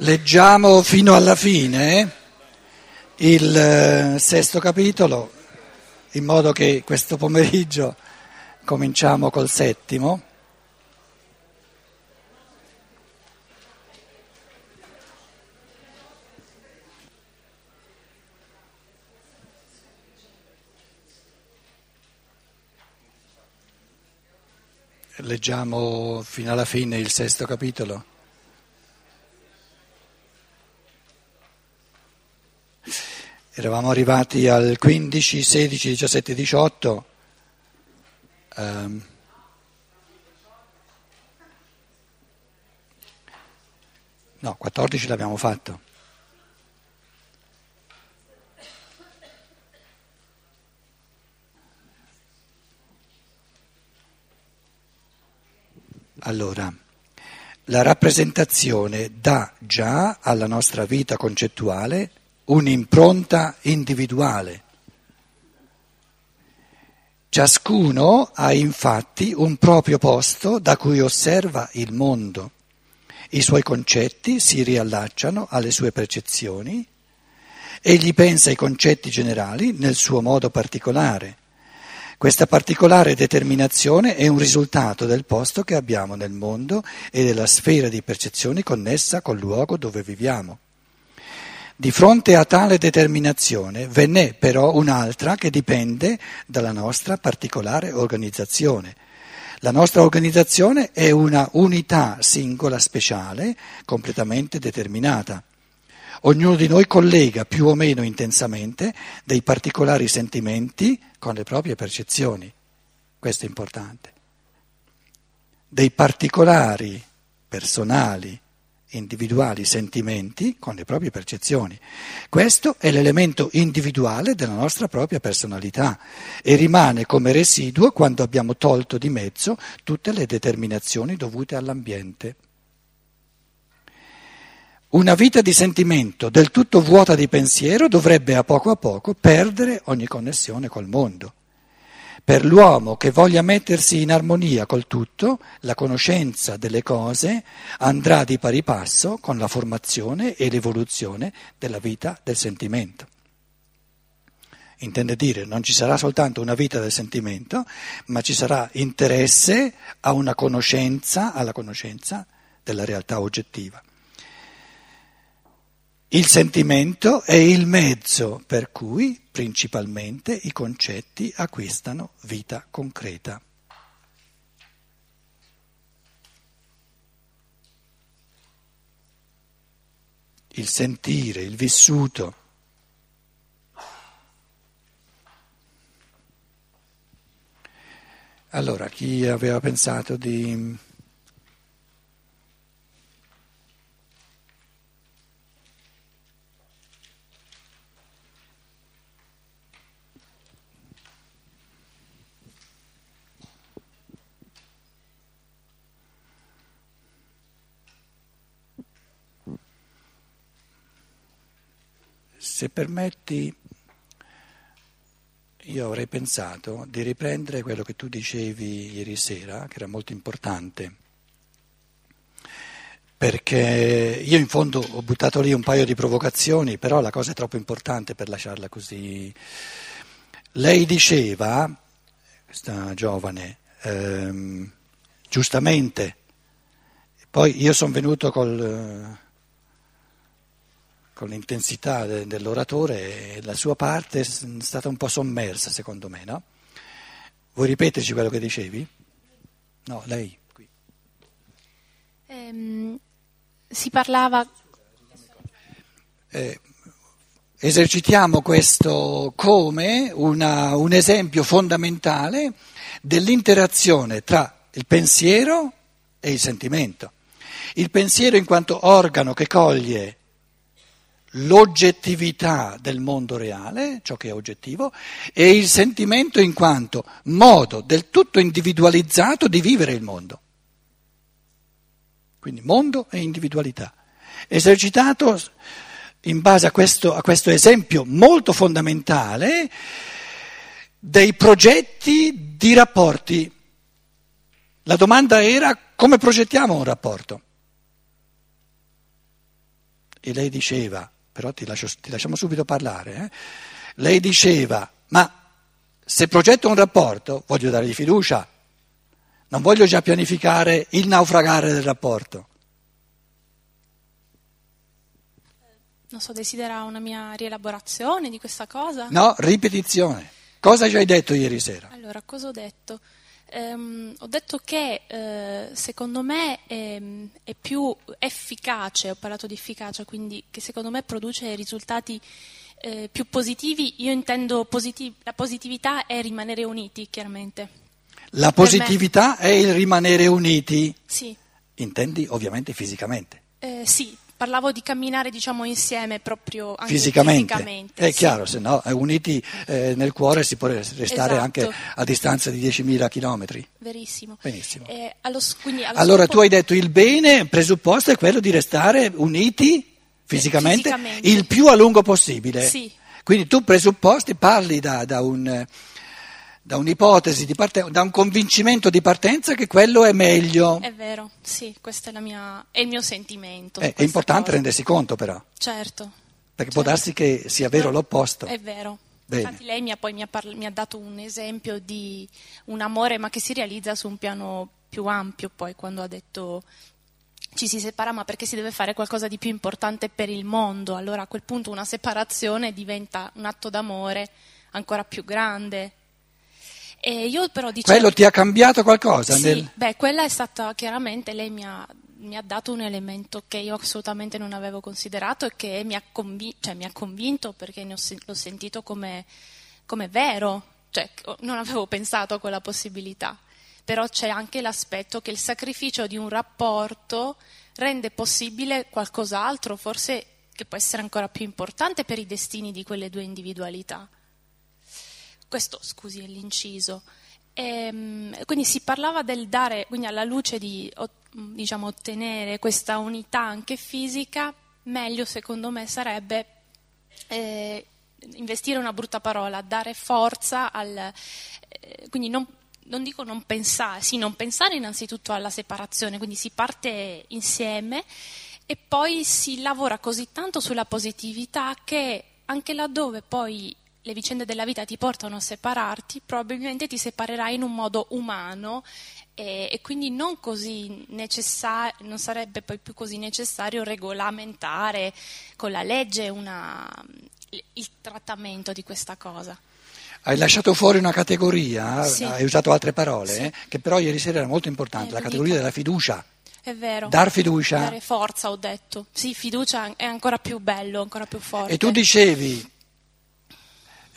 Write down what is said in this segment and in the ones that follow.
Leggiamo fino alla fine il eh, sesto capitolo, in modo che questo pomeriggio cominciamo col settimo. Leggiamo fino alla fine il sesto capitolo. Eravamo arrivati al 15, 16, 17, 18. Um, no, 14 l'abbiamo fatto. Allora, la rappresentazione dà già alla nostra vita concettuale un'impronta individuale. Ciascuno ha infatti un proprio posto da cui osserva il mondo. I suoi concetti si riallacciano alle sue percezioni, egli pensa ai concetti generali nel suo modo particolare. Questa particolare determinazione è un risultato del posto che abbiamo nel mondo e della sfera di percezioni connessa col luogo dove viviamo. Di fronte a tale determinazione ve n'è però un'altra che dipende dalla nostra particolare organizzazione. La nostra organizzazione è una unità singola speciale, completamente determinata. Ognuno di noi collega più o meno intensamente dei particolari sentimenti con le proprie percezioni. Questo è importante. Dei particolari personali individuali sentimenti con le proprie percezioni. Questo è l'elemento individuale della nostra propria personalità e rimane come residuo quando abbiamo tolto di mezzo tutte le determinazioni dovute all'ambiente. Una vita di sentimento del tutto vuota di pensiero dovrebbe a poco a poco perdere ogni connessione col mondo. Per l'uomo che voglia mettersi in armonia col tutto, la conoscenza delle cose andrà di pari passo con la formazione e l'evoluzione della vita del sentimento. Intende dire, non ci sarà soltanto una vita del sentimento, ma ci sarà interesse a una conoscenza, alla conoscenza della realtà oggettiva. Il sentimento è il mezzo per cui principalmente i concetti acquistano vita concreta. Il sentire, il vissuto. Allora, chi aveva pensato di Se permetti, io avrei pensato di riprendere quello che tu dicevi ieri sera, che era molto importante, perché io in fondo ho buttato lì un paio di provocazioni, però la cosa è troppo importante per lasciarla così. Lei diceva, questa giovane, ehm, giustamente, poi io sono venuto col con l'intensità de, dell'oratore la sua parte è stata un po' sommersa, secondo me, no? Vuoi ripeterci quello che dicevi? No, lei. Qui. Ehm, si parlava... Eh, esercitiamo questo come una, un esempio fondamentale dell'interazione tra il pensiero e il sentimento. Il pensiero in quanto organo che coglie l'oggettività del mondo reale, ciò che è oggettivo, e il sentimento in quanto modo del tutto individualizzato di vivere il mondo. Quindi mondo e individualità. Esercitato in base a questo, a questo esempio molto fondamentale dei progetti di rapporti. La domanda era come progettiamo un rapporto? e lei diceva, però ti, lascio, ti lasciamo subito parlare, eh? lei diceva, ma se progetto un rapporto voglio dargli fiducia, non voglio già pianificare il naufragare del rapporto. Non so, desidera una mia rielaborazione di questa cosa? No, ripetizione. Cosa ci hai detto ieri sera? Allora, cosa ho detto? Ehm, ho detto che eh, secondo me è, è, più efficace, ho parlato di efficacia, quindi che secondo me produce risultati eh, più positivi. Io intendo positiv- la positività è rimanere uniti, chiaramente. La positività è il rimanere uniti? Sì. Intendi ovviamente fisicamente? Eh, sì, Parlavo di camminare diciamo, insieme proprio anche fisicamente. fisicamente è sì. chiaro, se no eh, uniti eh, nel cuore si può restare esatto. anche a distanza di 10.000 chilometri. Verissimo. Benissimo. Eh, allo, quindi, allo allora scopo... tu hai detto il bene presupposto è quello di restare uniti fisicamente, fisicamente. il più a lungo possibile. Sì. Quindi tu presupposti parli da, da un da un'ipotesi, di partenza, da un convincimento di partenza che quello è meglio. È vero, sì, questo è, mia, è il mio sentimento. Eh, è importante cosa. rendersi conto però. Certo. Perché certo. può darsi che sia vero no, l'opposto. È vero. Bene. Infatti lei mi ha, poi mi ha, parla- mi ha dato un esempio di un amore ma che si realizza su un piano più ampio poi quando ha detto ci si separa ma perché si deve fare qualcosa di più importante per il mondo. Allora a quel punto una separazione diventa un atto d'amore ancora più grande. Io però dicevo, Quello ti ha cambiato qualcosa? Sì, nel... beh, quella è stata chiaramente, lei mi ha, mi ha, dato un elemento che io assolutamente non avevo considerato e che mi ha, convi- cioè, mi ha convinto perché ho, l'ho sentito come, come vero, cioè, non avevo pensato a quella possibilità. Però c'è anche l'aspetto che il sacrificio di un rapporto rende possibile qualcos'altro, forse che può essere ancora più importante per i destini di quelle due individualità. Questo, scusi, è l'inciso. E, quindi si parlava del dare, quindi alla luce di diciamo, ottenere questa unità anche fisica, meglio secondo me sarebbe eh, investire una brutta parola, dare forza al... Eh, quindi non, non dico non pensare, sì, non pensare innanzitutto alla separazione, quindi si parte insieme e poi si lavora così tanto sulla positività che anche laddove poi le vicende della vita ti portano a separarti, probabilmente ti separerai in un modo umano e, e quindi non, necessar- non, sarebbe poi più così necessario regolamentare con la legge una, il trattamento di questa cosa. Hai lasciato fuori una categoria, sì. hai usato altre parole, sì. eh, che però ieri sera era molto importante, eh, la categoria della fiducia. È vero. Dar fiducia. Dare forza, ho detto. Sì, fiducia è ancora più bello, ancora più forte. E tu dicevi,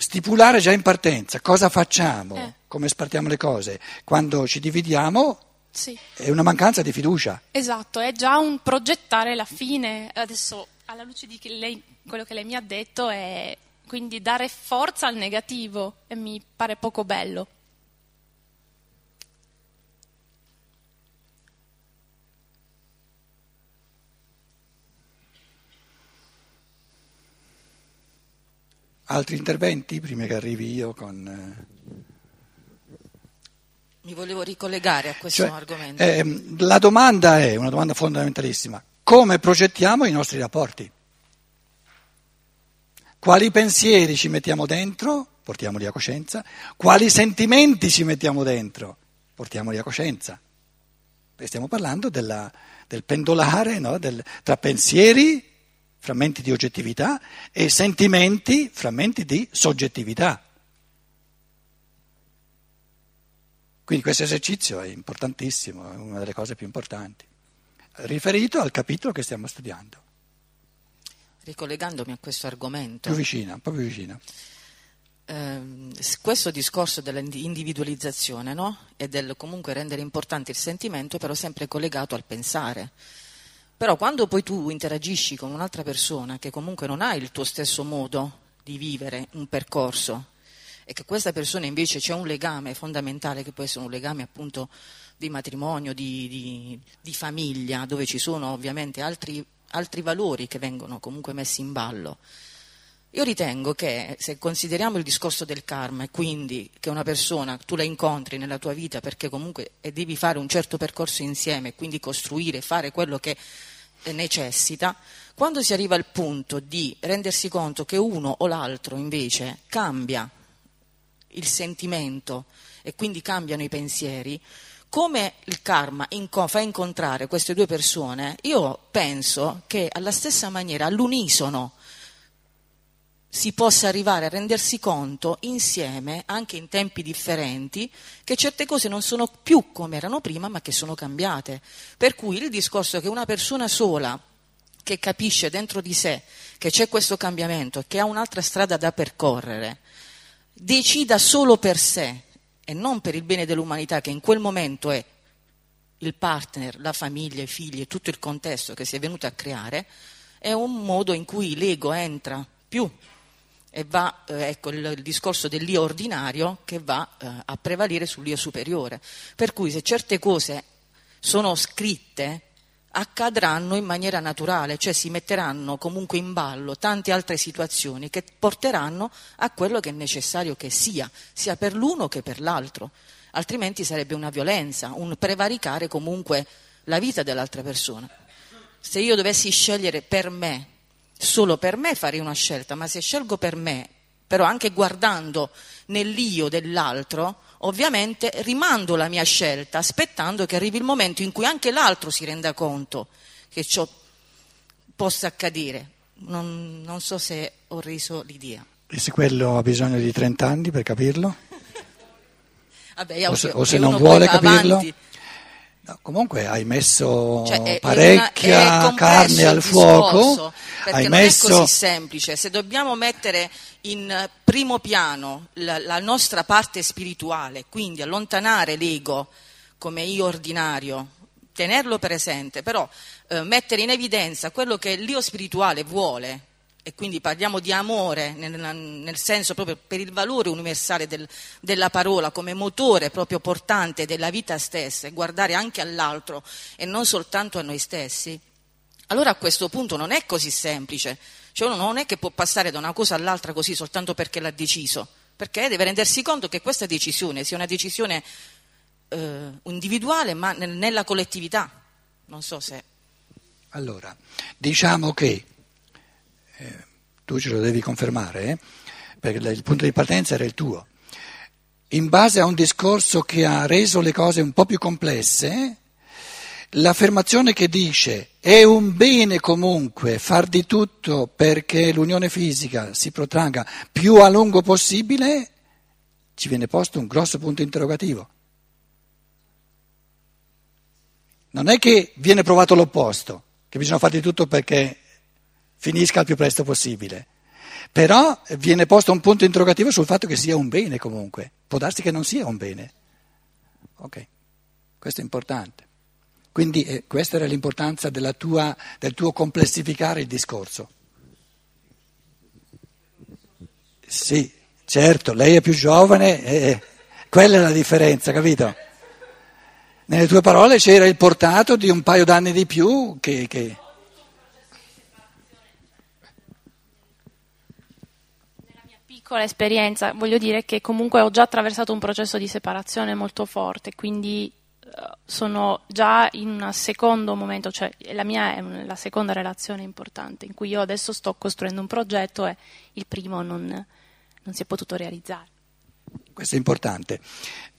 stipulare già in partenza cosa facciamo, eh. come spartiamo le cose, quando ci dividiamo sì. è una mancanza di fiducia. Esatto, è già un progettare la fine. Adesso, alla luce di lei, quello che lei mi ha detto, è quindi dare forza al negativo e mi pare poco bello. Altri interventi prima che arrivi io con... eh, Mi volevo ricollegare a questo Cioè, argomento. eh, la domanda è una domanda fondamentalissima. Come progettiamo i nostri rapporti? Quali pensieri ci mettiamo dentro? Portiamoli a coscienza. Quali sentimenti ci mettiamo dentro? Portiamoli a coscienza. Perché stiamo parlando della, del pendolare no? del, tra pensieri, frammenti di oggettività, e sentimenti, frammenti di soggettività. Quindi questo esercizio è importantissimo, è una delle cose più importanti, riferito al capitolo che stiamo studiando. Ricollegandomi a questo argomento, Più vicina, un po' più vicina. ehm, questo discorso dell'individualizzazione no? e del comunque rendere importante il sentimento, però sempre collegato al pensare. Però quando poi tu interagisci con un'altra persona che comunque non ha il tuo stesso modo di vivere un percorso e che questa persona invece c'è un legame fondamentale che può essere un legame appunto di matrimonio, di, di- di famiglia, dove ci sono ovviamente altri, altri valori che vengono comunque messi in ballo. Io ritengo che se consideriamo il discorso del karma e quindi che una persona tu la incontri nella tua vita perché comunque e devi fare un certo percorso insieme, quindi costruire, fare quello che necessita, quando si arriva al punto di rendersi conto che uno o l'altro invece cambia il sentimento e quindi cambiano i pensieri, come il karma inco- fa incontrare queste due persone, io penso che alla stessa maniera, all'unisono, si possa arrivare a rendersi conto insieme, anche in tempi differenti, che certe cose non sono più come erano prima, ma che sono cambiate. Per cui il discorso che una persona sola, che capisce dentro di sé che c'è questo cambiamento che ha un'altra strada da percorrere, decida solo per sé e non per il bene dell'umanità, che in quel momento è il partner, la famiglia, i figli e tutto il contesto che si è venuto a creare, è un modo in cui l'ego entra più e va, eh, ecco il, il, discorso dell'io ordinario che va eh, a prevalere sull'io superiore. Per cui se certe cose sono scritte, accadranno in maniera naturale, cioè si metteranno comunque in ballo tante altre situazioni che porteranno a quello che è necessario che sia, sia per l'uno che per l'altro, altrimenti sarebbe una violenza, un prevaricare comunque la vita dell'altra persona. Se io dovessi scegliere per me, solo per me farei una scelta, ma se scelgo per me, però anche guardando nell'io dell'altro, ovviamente rimando la mia scelta aspettando che arrivi il momento in cui anche l'altro si renda conto che ciò possa accadere. Non, non so se ho reso l'idea. E se quello ha bisogno di 30 anni per capirlo? Vabbè, o se, o se non vuole capirlo? Avanti, No, comunque hai messo cioè, è, parecchia è una, è carne al fuoco. Perché hai non messo... è così semplice. Se dobbiamo mettere in primo piano la, la nostra parte spirituale, quindi allontanare l'ego come io ordinario, tenerlo presente, però eh, mettere in evidenza quello che l'io spirituale vuole, e quindi parliamo di amore nel, nel, senso proprio per il valore universale del, della parola come motore proprio portante della vita stessa e guardare anche all'altro e non soltanto a noi stessi, allora a questo punto non è così semplice, cioè uno non è che può passare da una cosa all'altra così soltanto perché l'ha deciso, perché deve rendersi conto che questa decisione sia una decisione eh, individuale ma nel, nella collettività, non so se... Allora, diciamo che tu ce lo devi confermare, eh? perché il punto di partenza era il tuo. In base a un discorso che ha reso le cose un po' più complesse, l'affermazione che dice è un bene comunque far di tutto perché l'unione fisica si protragga più a lungo possibile, ci viene posto un grosso punto interrogativo. Non è che viene provato l'opposto, che bisogna fare di tutto perché finisca il più presto possibile. Però viene posto un punto interrogativo sul fatto che sia un bene comunque. Può darsi che non sia un bene. Ok, questo è importante. Quindi eh, questa era l'importanza tua, del tuo complessificare il discorso. Sì, certo, lei è più giovane, eh, quella è la differenza, capito? Nelle tue parole c'era il portato di un paio d'anni di più che... che piccola esperienza, voglio dire che comunque ho già attraversato un processo di separazione molto forte, quindi uh, sono già in un secondo momento, cioè la mia è la seconda relazione importante, in cui io adesso sto costruendo un progetto e il primo non, non si è potuto realizzare. Questo è importante.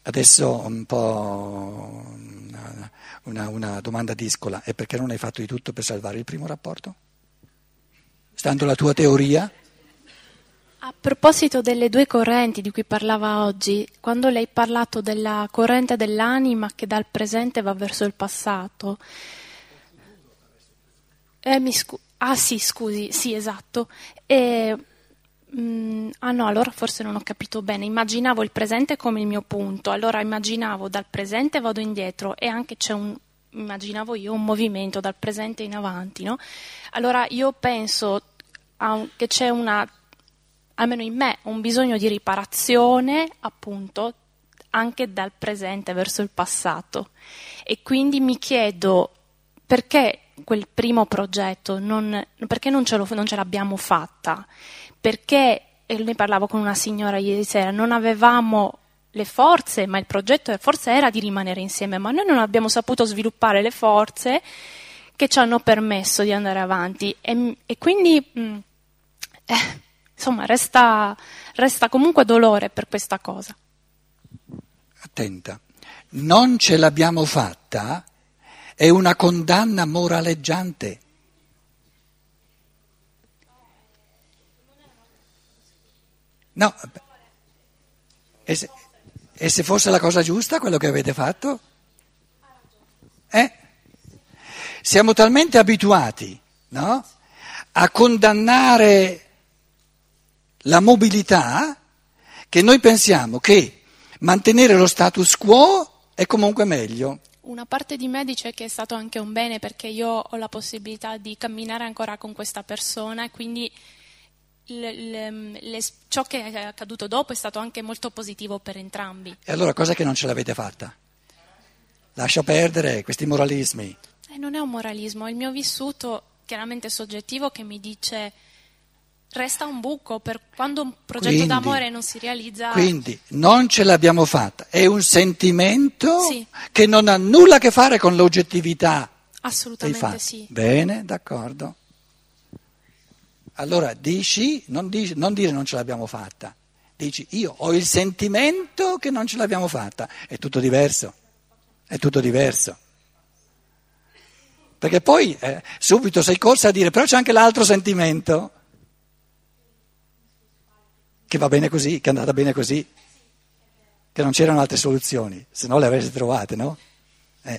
Adesso un po' una, una domanda discola, e perché non hai fatto di tutto per salvare il primo rapporto? Stando la tua teoria? A proposito delle due correnti di cui parlava oggi, quando lei ha parlato della corrente dell'anima che dal presente va verso il passato, eh, scu- ah sì, scusi, sì, esatto. E, mh, mm, ah no, allora forse non ho capito bene. Immaginavo il presente come il mio punto, allora immaginavo dal presente vado indietro e anche c'è un, immaginavo io un movimento dal presente in avanti, no? Allora io penso un, che c'è una almeno in me, un bisogno di riparazione, appunto, anche dal presente verso il passato. E quindi mi chiedo perché quel primo progetto, non, perché non ce, lo, non ce l'abbiamo fatta? Perché, e ne parlavo con una signora ieri sera, non avevamo le forze, ma il progetto forse era di rimanere insieme, ma noi non abbiamo saputo sviluppare le forze che ci hanno permesso di andare avanti e, e quindi mh, eh, insomma resta, resta comunque dolore per questa cosa. Attenta, non ce l'abbiamo fatta è una condanna moraleggiante. No, e se, e se fosse la cosa giusta quello che avete fatto? Eh? Siamo talmente abituati no? a condannare la mobilità che noi pensiamo che mantenere lo status quo è comunque meglio. Una parte di me dice che è stato anche un bene perché io ho la possibilità di camminare ancora con questa persona e quindi le, le, le, ciò che è accaduto dopo è stato anche molto positivo per entrambi. E allora cosa che non ce l'avete fatta? Lascia perdere questi moralismi. Eh, non è un moralismo, è il mio vissuto chiaramente soggettivo che mi dice resta un buco per quando un progetto quindi, d'amore non si realizza. Quindi non ce l'abbiamo fatta, è un sentimento sì. che non ha nulla a che fare con l'oggettività. Assolutamente sì. Bene, d'accordo. Allora dici non, dici, non dire non ce l'abbiamo fatta, dici io ho il sentimento che non ce l'abbiamo fatta, è tutto diverso, è tutto diverso. Perché poi eh, subito sei corsa a dire però c'è anche l'altro sentimento che va bene così, che è andata bene così, che non c'erano altre soluzioni, se no le avreste trovate, no? Eh.